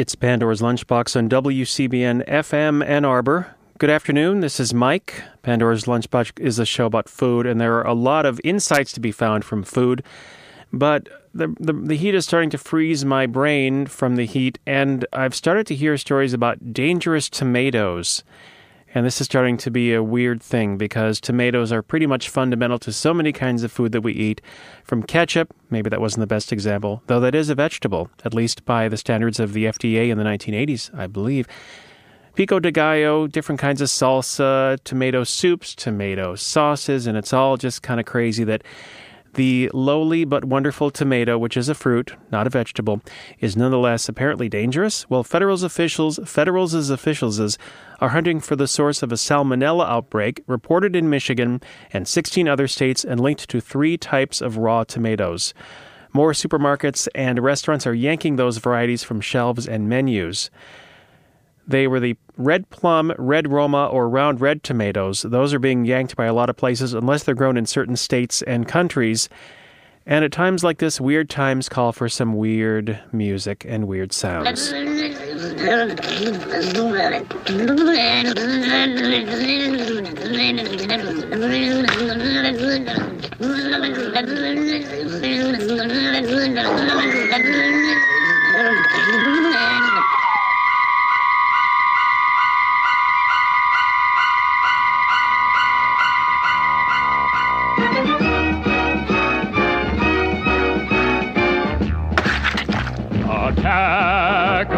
It's Pandora's Lunchbox on WCBN FM Ann Arbor. Good afternoon. This is Mike. Pandora's Lunchbox is a show about food, and there are a lot of insights to be found from food. But the, the, the heat is starting to freeze my brain from the heat, and I've started to hear stories about dangerous tomatoes. And this is starting to be a weird thing because tomatoes are pretty much fundamental to so many kinds of food that we eat. From ketchup, maybe that wasn't the best example, though that is a vegetable, at least by the standards of the FDA in the 1980s, I believe. Pico de gallo, different kinds of salsa, tomato soups, tomato sauces, and it's all just kind of crazy that the lowly but wonderful tomato, which is a fruit, not a vegetable, is nonetheless apparently dangerous. Well, federals officials, federals officials are hunting for the source of a salmonella outbreak reported in Michigan and 16 other states and linked to three types of raw tomatoes. More supermarkets and restaurants are yanking those varieties from shelves and menus. They were the red plum, red Roma, or round red tomatoes. Those are being yanked by a lot of places unless they're grown in certain states and countries. And at times like this, weird times call for some weird music and weird sounds.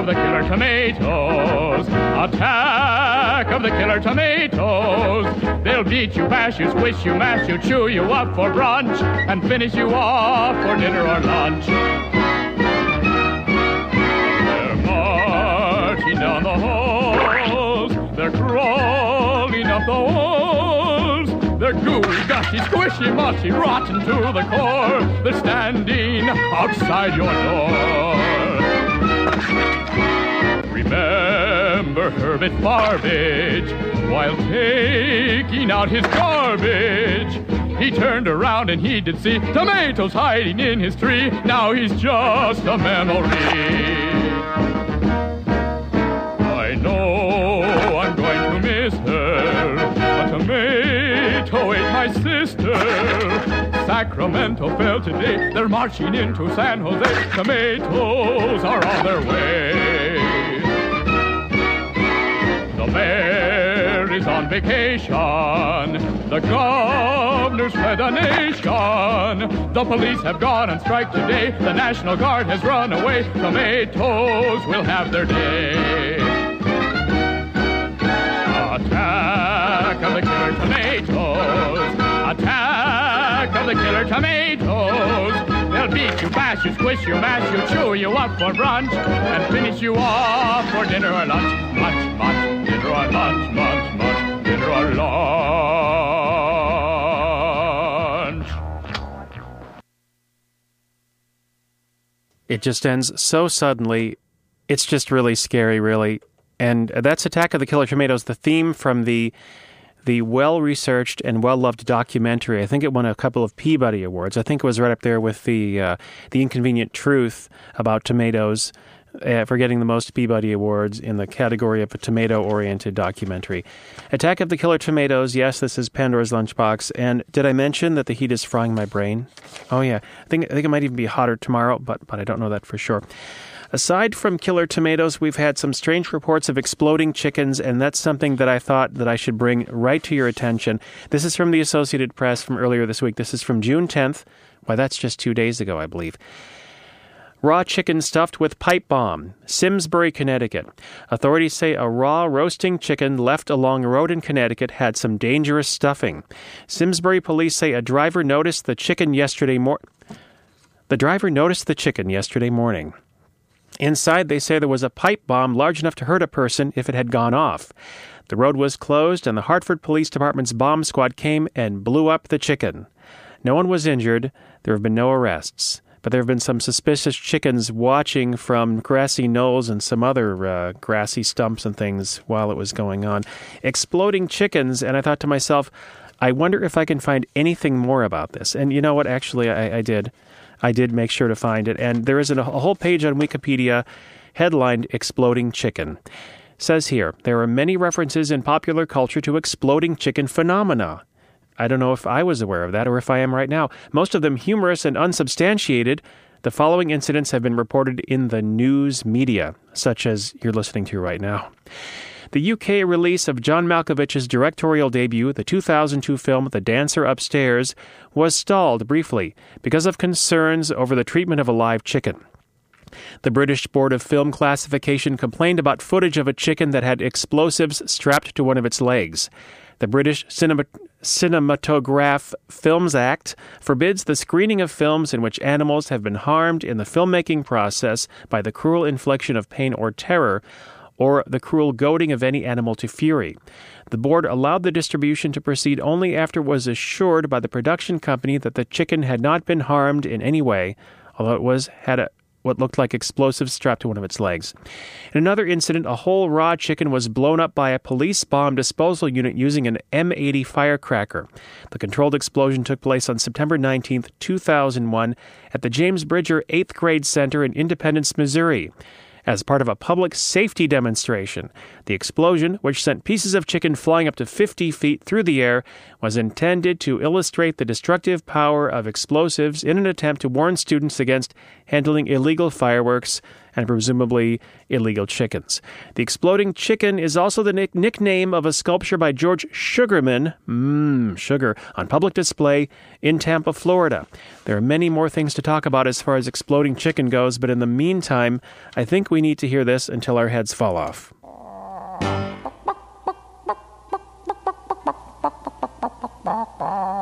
of the killer tomatoes! Attack of the killer tomatoes! They'll beat you, bash you, squish you, mash you, chew you up for brunch, and finish you off for dinner or lunch. They're marching down the halls, they're crawling up the walls. They're gooey, gushy, squishy, mushy, rotten to the core. They're standing outside your door. Remember Herbert Farbage while taking out his garbage. He turned around and he did see tomatoes hiding in his tree. Now he's just a memory. I know I'm going to miss her. A tomato ate my sister. Sacramento fell today. They're marching into San Jose. Tomatoes are on their way. Mayor is on vacation. The governor's fled the nation. The police have gone on strike today. The National Guard has run away. Tomatoes will have their day. Attack of the killer tomatoes. Attack of the killer tomatoes. They'll beat you, bash you, squish you, mash you, chew you up for brunch, and finish you off for dinner or lunch. Munch, munch, or lunch, munch, munch, dinner or lunch. It just ends so suddenly. It's just really scary, really. And that's Attack of the Killer Tomatoes, the theme from the the well researched and well loved documentary. I think it won a couple of Peabody Awards. I think it was right up there with the uh, the Inconvenient Truth about tomatoes. Uh, for getting the most Peabody Awards in the category of a tomato oriented documentary. Attack of the Killer Tomatoes. Yes, this is Pandora's Lunchbox. And did I mention that the heat is frying my brain? Oh, yeah. I think, I think it might even be hotter tomorrow, but, but I don't know that for sure. Aside from killer tomatoes, we've had some strange reports of exploding chickens, and that's something that I thought that I should bring right to your attention. This is from the Associated Press from earlier this week. This is from June 10th. Why, that's just two days ago, I believe. Raw chicken stuffed with pipe bomb, Simsbury, Connecticut. Authorities say a raw roasting chicken left along a road in Connecticut had some dangerous stuffing. Simsbury police say a driver noticed the chicken yesterday morning. The driver noticed the chicken yesterday morning. Inside, they say there was a pipe bomb large enough to hurt a person if it had gone off. The road was closed, and the Hartford Police Department's bomb squad came and blew up the chicken. No one was injured. There have been no arrests. But there have been some suspicious chickens watching from grassy knolls and some other uh, grassy stumps and things while it was going on. Exploding chickens, and I thought to myself, I wonder if I can find anything more about this. And you know what? Actually, I, I did. I did make sure to find it. And there is a whole page on Wikipedia headlined Exploding Chicken. says here, there are many references in popular culture to exploding chicken phenomena. I don't know if I was aware of that or if I am right now. Most of them humorous and unsubstantiated. The following incidents have been reported in the news media, such as you're listening to right now. The UK release of John Malkovich's directorial debut, the 2002 film The Dancer Upstairs, was stalled briefly because of concerns over the treatment of a live chicken. The British Board of Film Classification complained about footage of a chicken that had explosives strapped to one of its legs. The British Cinema- Cinematograph Films Act forbids the screening of films in which animals have been harmed in the filmmaking process by the cruel infliction of pain or terror, or the cruel goading of any animal to fury. The board allowed the distribution to proceed only after it was assured by the production company that the chicken had not been harmed in any way, although it was had a, what looked like explosives strapped to one of its legs. In another incident, a whole raw chicken was blown up by a police bomb disposal unit using an M80 firecracker. The controlled explosion took place on September 19, 2001, at the James Bridger 8th Grade Center in Independence, Missouri as part of a public safety demonstration. The explosion, which sent pieces of chicken flying up to 50 feet through the air, was intended to illustrate the destructive power of explosives in an attempt to warn students against handling illegal fireworks and presumably illegal chickens. The exploding chicken is also the nick- nickname of a sculpture by George Sugarman, mmm, sugar, on public display in Tampa, Florida. There are many more things to talk about as far as exploding chicken goes, but in the meantime, I think we need to hear this until our heads fall off.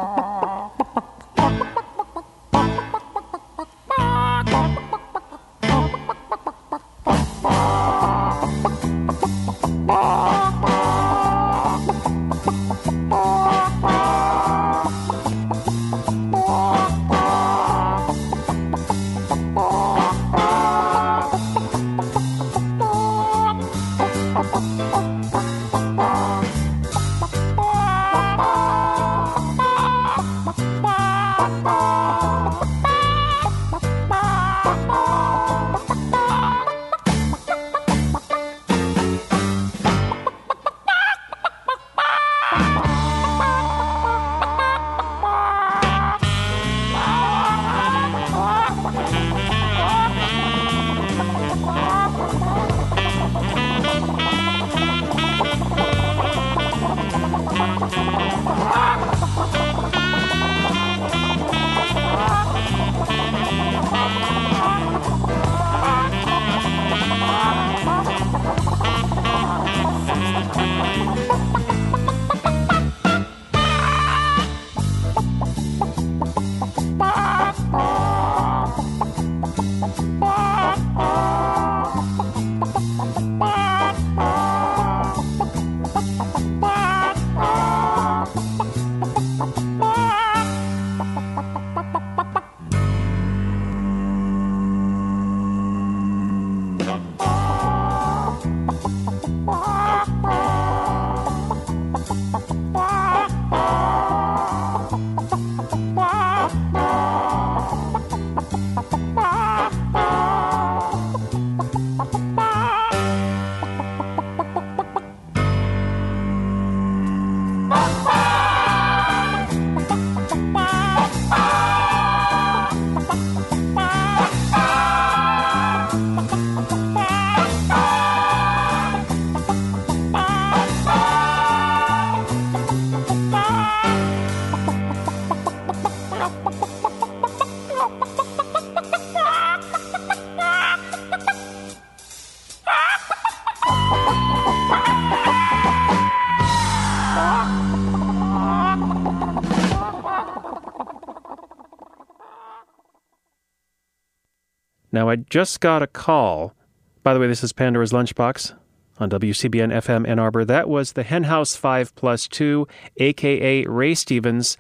Now, I just got a call By the way, this is Pandora's Lunchbox on WCBN FM Ann Arbor. That was the Henhouse 5 plus 2, aka Ray Stevens,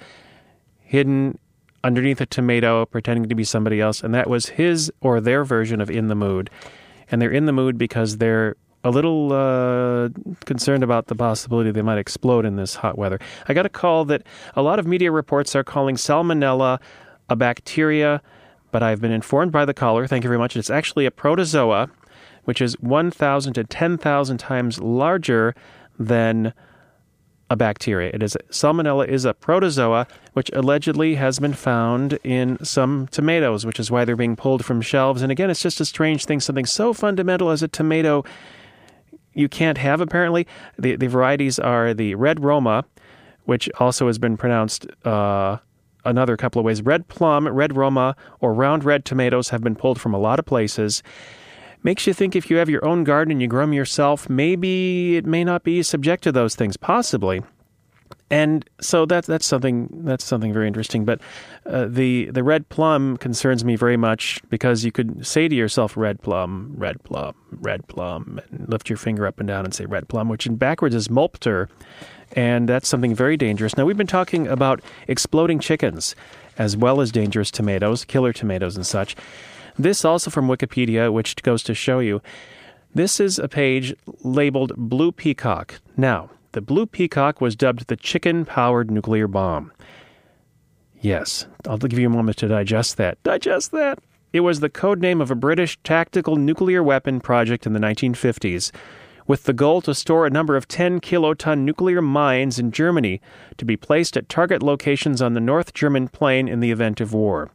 hidden underneath a tomato, pretending to be somebody else. And that was his or their version of In the Mood. And they're in the mood because they're a little uh, concerned about the possibility they might explode in this hot weather. I got a call that a lot of media reports are calling salmonella a bacteria, but I've been informed by the caller, thank you very much, it's actually a protozoa, which is 1,000 to 10,000 times larger than a bacteria. It is Salmonella is a protozoa which allegedly has been found in some tomatoes, which is why they're being pulled from shelves. And again, it's just a strange thing. Something so fundamental as a tomato you can't have apparently. The the varieties are the red Roma, which also has been pronounced uh, another couple of ways. Red plum, red Roma, or round red tomatoes have been pulled from a lot of places makes you think if you have your own garden and you grow them yourself, maybe it may not be subject to those things, possibly. And so that's that's something that's something very interesting. But uh, the the red plum concerns me very much because you could say to yourself red plum, red plum, red plum, and lift your finger up and down and say red plum, which in backwards is mulpter, and that's something very dangerous. Now we've been talking about exploding chickens as well as dangerous tomatoes, killer tomatoes and such. This also from Wikipedia, which goes to show you. This is a page labeled Blue Peacock. Now, the Blue Peacock was dubbed the chicken powered nuclear bomb. Yes, I'll give you a moment to digest that. Digest that! It was the code name of a British tactical nuclear weapon project in the 1950s, with the goal to store a number of 10 kiloton nuclear mines in Germany to be placed at target locations on the North German plain in the event of war.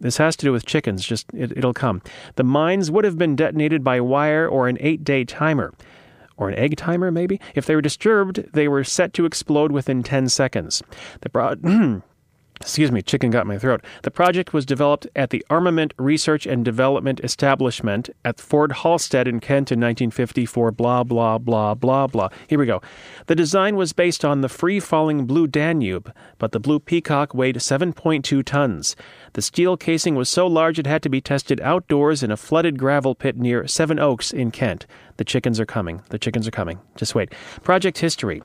This has to do with chickens, just it, it'll come. The mines would have been detonated by wire or an eight day timer. Or an egg timer, maybe? If they were disturbed, they were set to explode within 10 seconds. The broad. Excuse me, chicken got my throat. The project was developed at the Armament Research and Development Establishment at Fort Halstead in Kent in 1954. Blah, blah, blah, blah, blah. Here we go. The design was based on the free falling Blue Danube, but the Blue Peacock weighed 7.2 tons. The steel casing was so large it had to be tested outdoors in a flooded gravel pit near Sevenoaks in Kent. The chickens are coming. The chickens are coming. Just wait. Project history.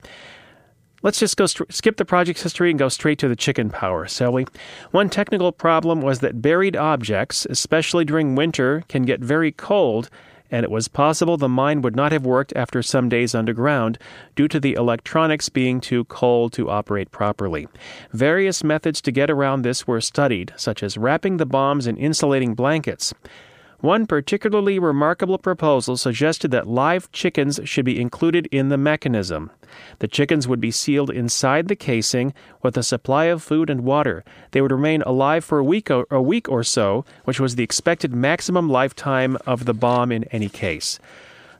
Let's just go st- skip the project's history and go straight to the chicken power, shall we? One technical problem was that buried objects, especially during winter, can get very cold, and it was possible the mine would not have worked after some days underground due to the electronics being too cold to operate properly. Various methods to get around this were studied, such as wrapping the bombs in insulating blankets. One particularly remarkable proposal suggested that live chickens should be included in the mechanism. The chickens would be sealed inside the casing with a supply of food and water. They would remain alive for a week or, a week or so, which was the expected maximum lifetime of the bomb in any case.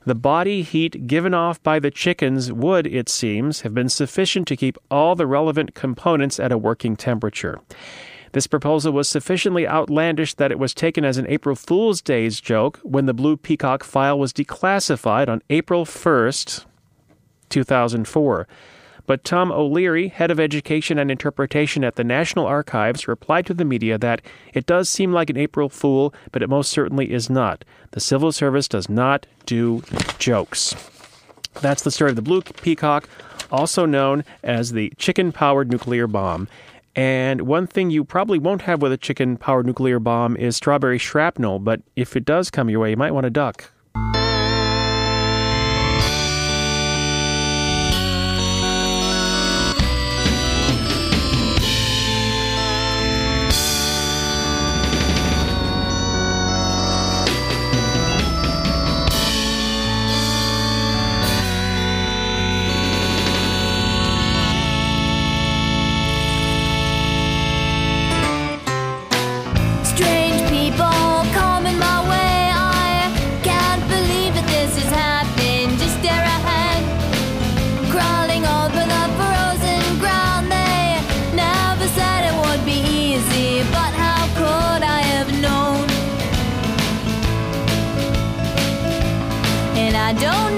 The body heat given off by the chickens would, it seems, have been sufficient to keep all the relevant components at a working temperature. This proposal was sufficiently outlandish that it was taken as an April Fool's Day's joke when the Blue Peacock file was declassified on April 1st, 2004. But Tom O'Leary, head of education and interpretation at the National Archives, replied to the media that it does seem like an April Fool, but it most certainly is not. The Civil Service does not do jokes. That's the story of the Blue Peacock, also known as the chicken powered nuclear bomb. And one thing you probably won't have with a chicken powered nuclear bomb is strawberry shrapnel, but if it does come your way, you might want to duck. Oh,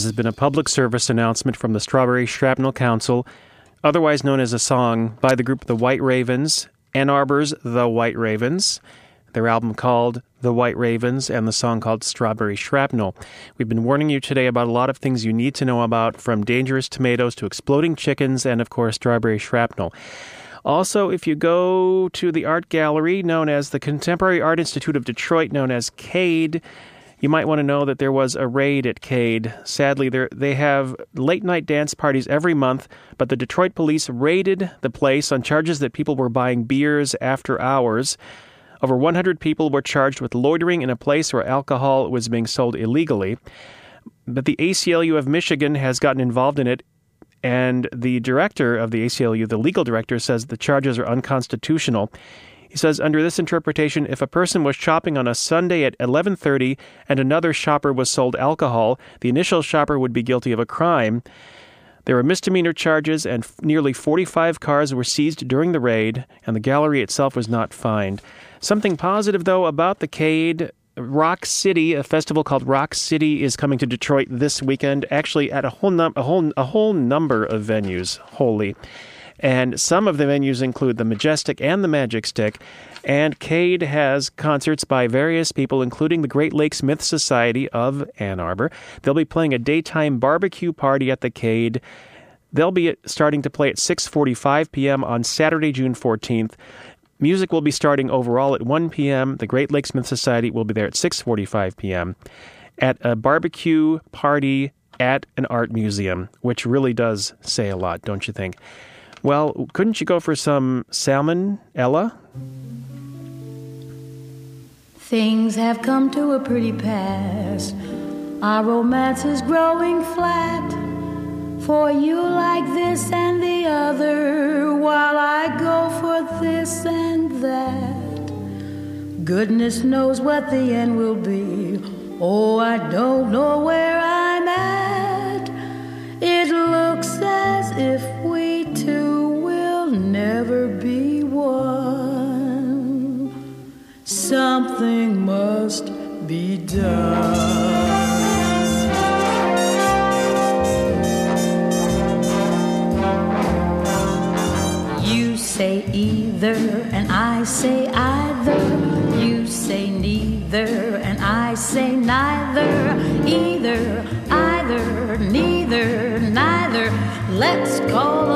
This has been a public service announcement from the Strawberry Shrapnel Council, otherwise known as a song by the group The White Ravens, Ann Arbor's The White Ravens, their album called The White Ravens, and the song called Strawberry Shrapnel. We've been warning you today about a lot of things you need to know about, from dangerous tomatoes to exploding chickens, and of course, strawberry shrapnel. Also, if you go to the art gallery known as the Contemporary Art Institute of Detroit, known as CAID, you might want to know that there was a raid at CAID. Sadly, they have late night dance parties every month, but the Detroit police raided the place on charges that people were buying beers after hours. Over 100 people were charged with loitering in a place where alcohol was being sold illegally. But the ACLU of Michigan has gotten involved in it, and the director of the ACLU, the legal director, says the charges are unconstitutional. He says under this interpretation, if a person was shopping on a Sunday at 11:30 and another shopper was sold alcohol, the initial shopper would be guilty of a crime. There were misdemeanor charges, and f- nearly 45 cars were seized during the raid, and the gallery itself was not fined. Something positive, though, about the CAID. Rock City, a festival called Rock City, is coming to Detroit this weekend. Actually, at a whole num- a whole a whole number of venues. Holy, and some of the venues include the Majestic and the Magic Stick. And CAID has concerts by various people, including the Great Lakes Myth Society of Ann Arbor. They'll be playing a daytime barbecue party at the CAID. They'll be starting to play at 6:45 p.m. on Saturday, June 14th. Music will be starting overall at 1 p.m. The Great Lakes Myth Society will be there at 6:45 p.m. at a barbecue party at an art museum, which really does say a lot, don't you think? Well, couldn't you go for some salmon, Ella? Things have come to a pretty pass. Our romance is growing flat. For you like this and the other, while I go for this and that. Goodness knows what the end will be. Oh, I don't know where I'm Something must be done. You say either, and I say either. You say neither, and I say neither. Either, either, neither, neither. Let's call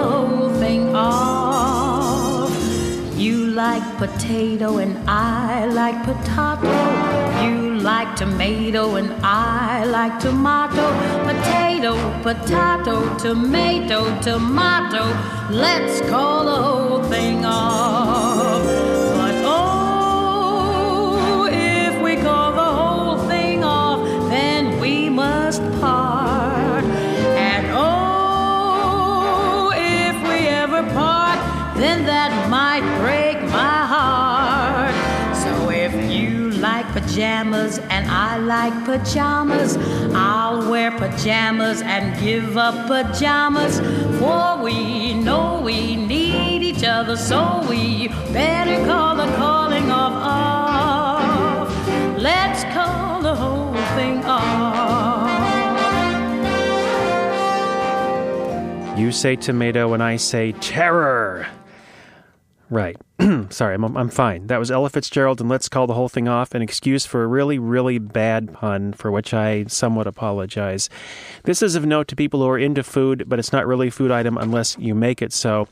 potato, and I like potato. You like tomato, and I like tomato. Potato, potato, tomato, tomato. Let's call the whole thing off. Like pajamas, I'll wear pajamas and give up pajamas. For we know we need each other, so we better call the calling off off. Let's call the whole thing off. You say tomato and I say terror. Right. Sorry, I'm, I'm fine. That was Ella Fitzgerald, and let's call the whole thing off an excuse for a really, really bad pun, for which I somewhat apologize. This is of note to people who are into food, but it's not really a food item unless you make it so.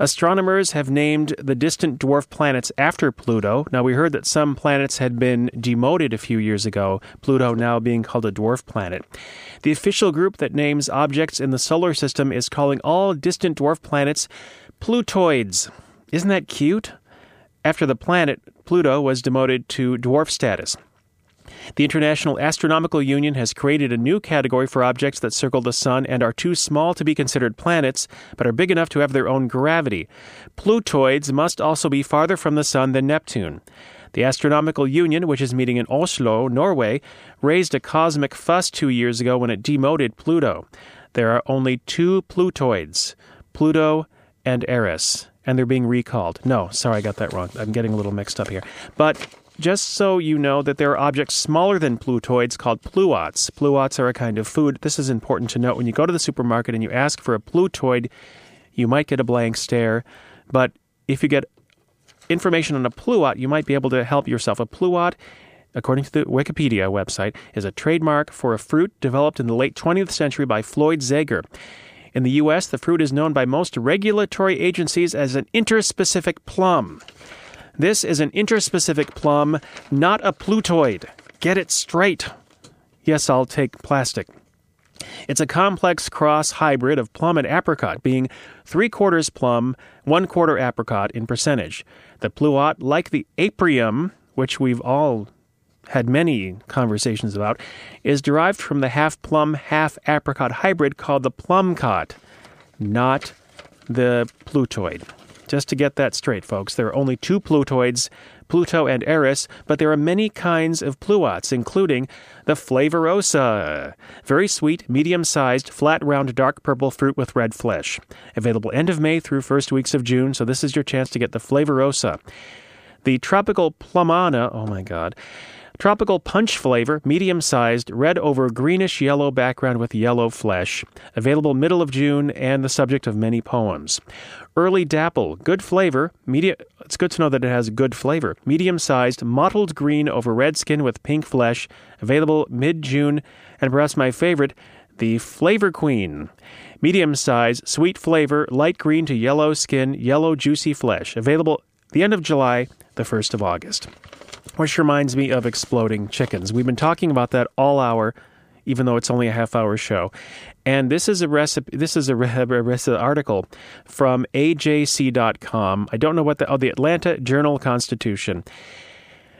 Astronomers have named the distant dwarf planets after Pluto. Now, we heard that some planets had been demoted a few years ago, Pluto now being called a dwarf planet. The official group that names objects in the solar system is calling all distant dwarf planets Plutoids. Isn't that cute? After the planet, Pluto was demoted to dwarf status. The International Astronomical Union has created a new category for objects that circle the Sun and are too small to be considered planets, but are big enough to have their own gravity. Plutoids must also be farther from the Sun than Neptune. The Astronomical Union, which is meeting in Oslo, Norway, raised a cosmic fuss two years ago when it demoted Pluto. There are only two Plutoids Pluto and Eris, and they're being recalled. No, sorry, I got that wrong. I'm getting a little mixed up here. But just so you know that there are objects smaller than Plutoids called pluots. Pluots are a kind of food. This is important to note. When you go to the supermarket and you ask for a Plutoid, you might get a blank stare. But if you get information on a pluot, you might be able to help yourself. A pluot, according to the Wikipedia website, is a trademark for a fruit developed in the late 20th century by Floyd Zaiger. In the U.S., the fruit is known by most regulatory agencies as an interspecific plum. This is an interspecific plum, not a plutoid. Get it straight. Yes, I'll take plastic. It's a complex cross hybrid of plum and apricot, being three quarters plum, one quarter apricot in percentage. The pluot, like the aprium, which we've all had many conversations about, is derived from the half plum, half apricot hybrid called the plumcot, not the plutoid. Just to get that straight, folks, there are only two Plutoids, Pluto and Eris, but there are many kinds of pluots, including the Flavorosa. Very sweet, medium sized, flat, round, dark purple fruit with red flesh. Available end of May through first weeks of June, so this is your chance to get the Flavorosa. The tropical plumana, oh my god, Tropical punch flavor, medium sized, red over greenish yellow background with yellow flesh. Available middle of June and the subject of many poems. Early dapple, good flavor. Media, it's good to know that it has good flavor. Medium sized, mottled green over red skin with pink flesh. Available mid June. And perhaps my favorite, the Flavor Queen. Medium size, sweet flavor, light green to yellow skin, yellow juicy flesh. Available the end of July, the 1st of August which reminds me of exploding chickens. We've been talking about that all hour, even though it's only a half hour show. And this is a recipe. This is a, a, a article from AJC.com. I don't know what the oh the Atlanta Journal Constitution.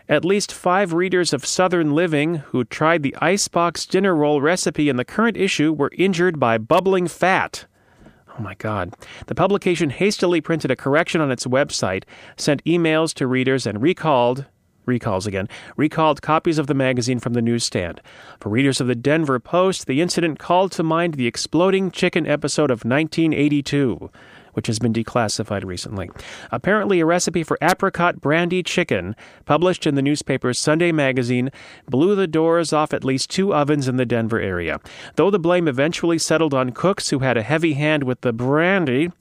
At least five readers of Southern Living who tried the icebox dinner roll recipe in the current issue were injured by bubbling fat. Oh my God. The publication hastily printed a correction on its website, sent emails to readers, and recalled recalls again, recalled copies of the magazine from the newsstand. For readers of the Denver Post, the incident called to mind the exploding chicken episode of 1982 which has been declassified recently. Apparently, a recipe for apricot brandy chicken, published in the newspaper's Sunday magazine, blew the doors off at least two ovens in the Denver area. Though the blame eventually settled on cooks who had a heavy hand with the brandy,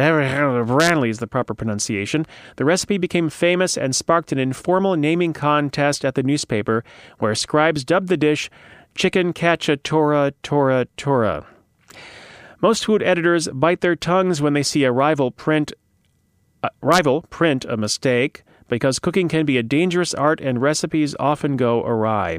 Branley is the proper pronunciation. The recipe became famous and sparked an informal naming contest at the newspaper, where scribes dubbed the dish Chicken Cacciatora Tora Tora. Most food editors bite their tongues when they see a rival print uh, rival print a mistake because cooking can be a dangerous art and recipes often go awry.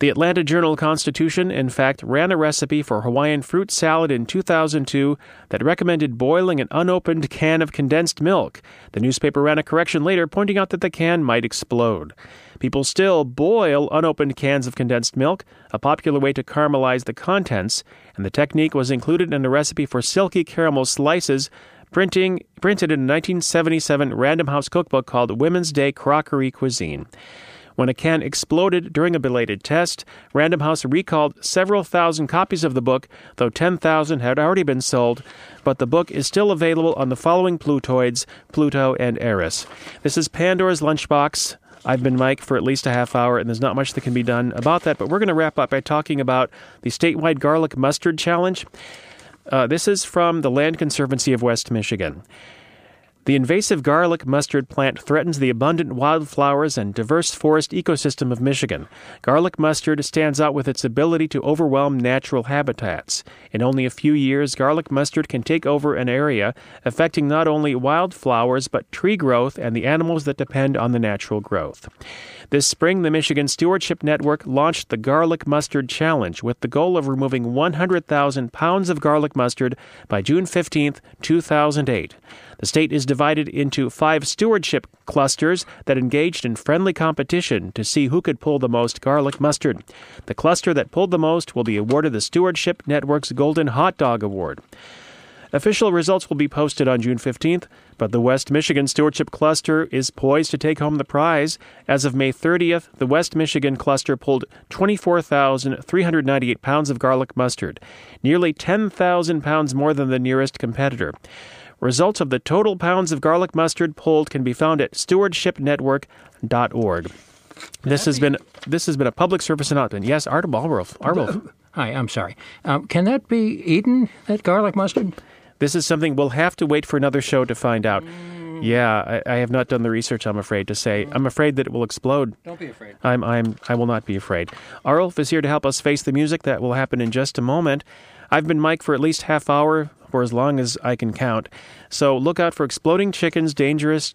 The Atlanta Journal Constitution, in fact, ran a recipe for Hawaiian fruit salad in 2002 that recommended boiling an unopened can of condensed milk. The newspaper ran a correction later, pointing out that the can might explode. People still boil unopened cans of condensed milk, a popular way to caramelize the contents, and the technique was included in a recipe for silky caramel slices printing, printed in a 1977 Random House cookbook called Women's Day Crockery Cuisine. When a can exploded during a belated test, Random House recalled several thousand copies of the book, though 10,000 had already been sold. But the book is still available on the following Plutoids Pluto and Eris. This is Pandora's Lunchbox. I've been Mike for at least a half hour, and there's not much that can be done about that. But we're going to wrap up by talking about the statewide garlic mustard challenge. Uh, this is from the Land Conservancy of West Michigan. The invasive garlic mustard plant threatens the abundant wildflowers and diverse forest ecosystem of Michigan. Garlic mustard stands out with its ability to overwhelm natural habitats. In only a few years, garlic mustard can take over an area, affecting not only wildflowers but tree growth and the animals that depend on the natural growth. This spring, the Michigan Stewardship Network launched the Garlic Mustard Challenge with the goal of removing 100,000 pounds of garlic mustard by June 15, 2008. The state is divided into five stewardship clusters that engaged in friendly competition to see who could pull the most garlic mustard. The cluster that pulled the most will be awarded the Stewardship Network's Golden Hot Dog Award. Official results will be posted on June 15th, but the West Michigan Stewardship Cluster is poised to take home the prize. As of May 30th, the West Michigan Cluster pulled 24,398 pounds of garlic mustard, nearly 10,000 pounds more than the nearest competitor. Results of the total pounds of garlic mustard pulled can be found at stewardshipnetwork.org. This has been this has been a public service announcement. Yes, Art Balwolf. Arwolf. Hi, I'm sorry. Um, can that be eaten, that garlic mustard? This is something we'll have to wait for another show to find out. Yeah, I, I have not done the research. I'm afraid to say. I'm afraid that it will explode. Don't be afraid. I'm, I'm, I will not be afraid. Arulf is here to help us face the music that will happen in just a moment. I've been Mike for at least half hour, for as long as I can count. So look out for exploding chickens, dangerous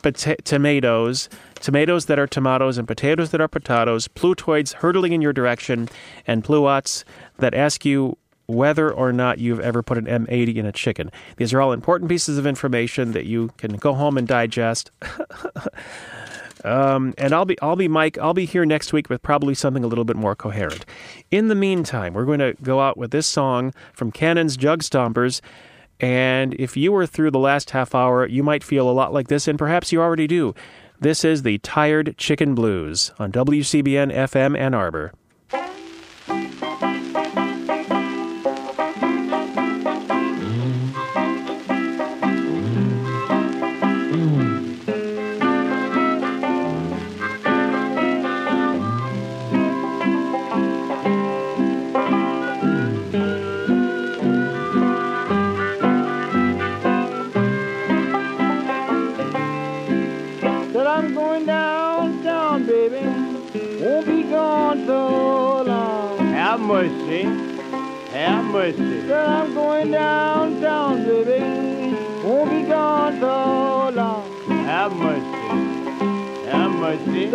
pota- tomatoes, tomatoes that are tomatoes, and potatoes that are potatoes, plutoids hurtling in your direction, and pluots that ask you whether or not you've ever put an M80 in a chicken. These are all important pieces of information that you can go home and digest. Um, and I'll be I'll be Mike. I'll be here next week with probably something a little bit more coherent. In the meantime, we're going to go out with this song from Cannon's Jug Stompers. And if you were through the last half hour, you might feel a lot like this, and perhaps you already do. This is the Tired Chicken Blues on WCBN FM Ann Arbor.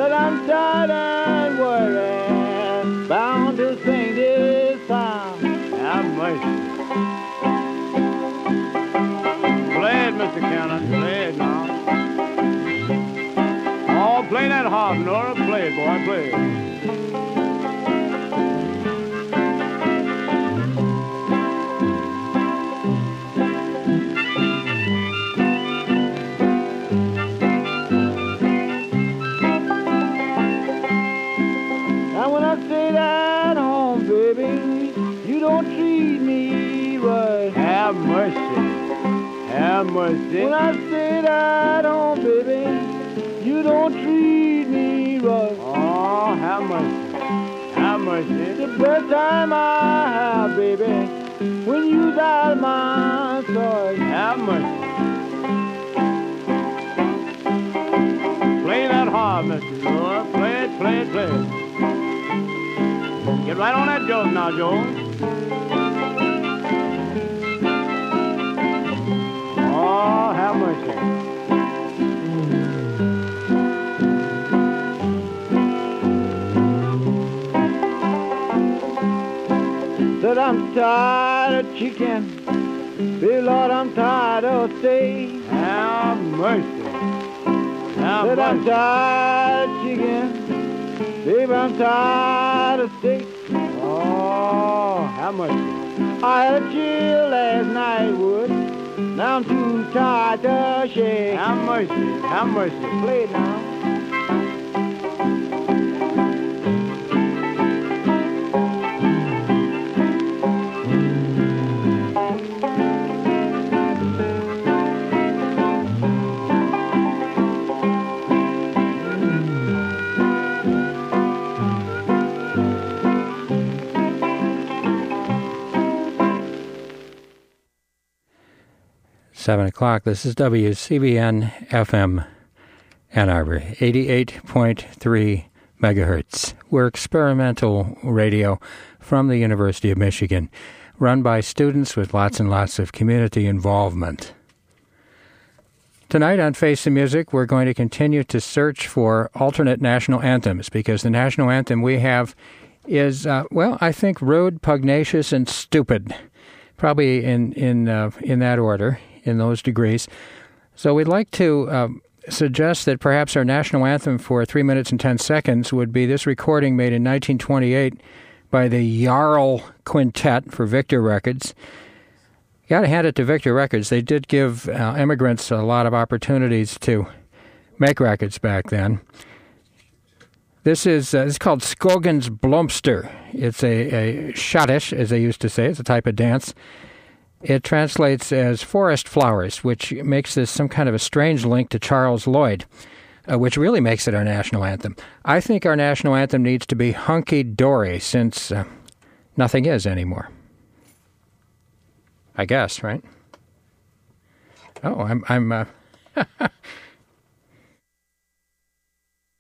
Said I'm tired and worried. Bound to sing this song. Have mercy. It, Mr. Cannon. It now. Oh, play that harp, Noah. Play it, boy. Play it. Have mercy. Have mercy. When I stayed at home, baby, you don't treat me right. Oh, have mercy. Have mercy. The best time I have, baby, when you dial my side. Have mercy. Play that harp, Mr. Noah. Play it, play it, play it. Get right on that joke now, Joe. Oh, have mercy. Said I'm tired of chicken. Baby, Lord, I'm tired of steak. Have mercy. Have Said I'm mercy. tired of chicken. Baby, I'm tired of steak. Oh, have mercy. I had a chill last night, Wood. I'm too tired to shake. Have mercy. Have mercy. Play now. 7 o'clock. This is WCBN FM Ann Arbor, 88.3 megahertz. We're experimental radio from the University of Michigan, run by students with lots and lots of community involvement. Tonight on Face the Music, we're going to continue to search for alternate national anthems because the national anthem we have is, uh, well, I think rude, pugnacious, and stupid. Probably in in uh, in that order, in those degrees. So we'd like to uh, suggest that perhaps our national anthem for three minutes and ten seconds would be this recording made in 1928 by the Jarl Quintet for Victor Records. Got to hand it to Victor Records. They did give uh, immigrants a lot of opportunities to make records back then. This is uh, it's called Skogens Blomster. It's a, a schottische, as they used to say. It's a type of dance. It translates as forest flowers, which makes this some kind of a strange link to Charles Lloyd, uh, which really makes it our national anthem. I think our national anthem needs to be Hunky Dory, since uh, nothing is anymore. I guess, right? Oh, I'm I'm. Uh